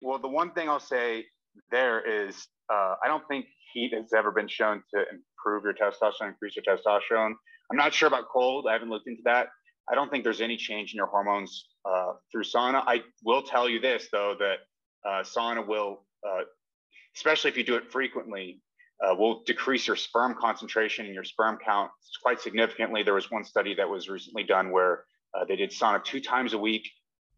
Well, the one thing I'll say there is uh, I don't think heat has ever been shown to improve your testosterone, increase your testosterone. I'm not sure about cold. I haven't looked into that. I don't think there's any change in your hormones uh, through sauna. I will tell you this, though, that uh, sauna will, uh, especially if you do it frequently, uh, will decrease your sperm concentration and your sperm count quite significantly. There was one study that was recently done where uh, they did sauna two times a week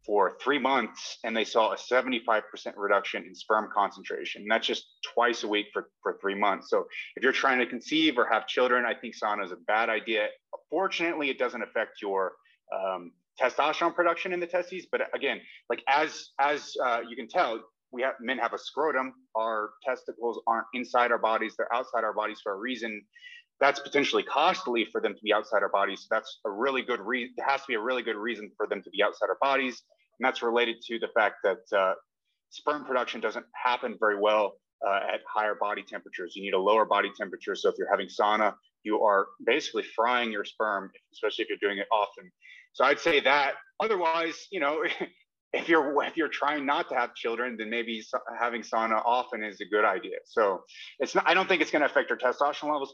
for three months and they saw a 75% reduction in sperm concentration. And that's just twice a week for, for three months. So if you're trying to conceive or have children, I think sauna is a bad idea. Fortunately, it doesn't affect your um, testosterone production in the testes. But again, like as as uh, you can tell, we have men have a scrotum. Our testicles aren't inside our bodies; they're outside our bodies for a reason that's potentially costly for them to be outside our bodies. So that's a really good reason. There has to be a really good reason for them to be outside our bodies, and that's related to the fact that uh, sperm production doesn't happen very well uh, at higher body temperatures. You need a lower body temperature. So if you're having sauna, you are basically frying your sperm, especially if you're doing it often. So I'd say that. Otherwise, you know. if you're if you're trying not to have children, then maybe having sauna often is a good idea. So it's not. I don't think it's going to affect your testosterone levels.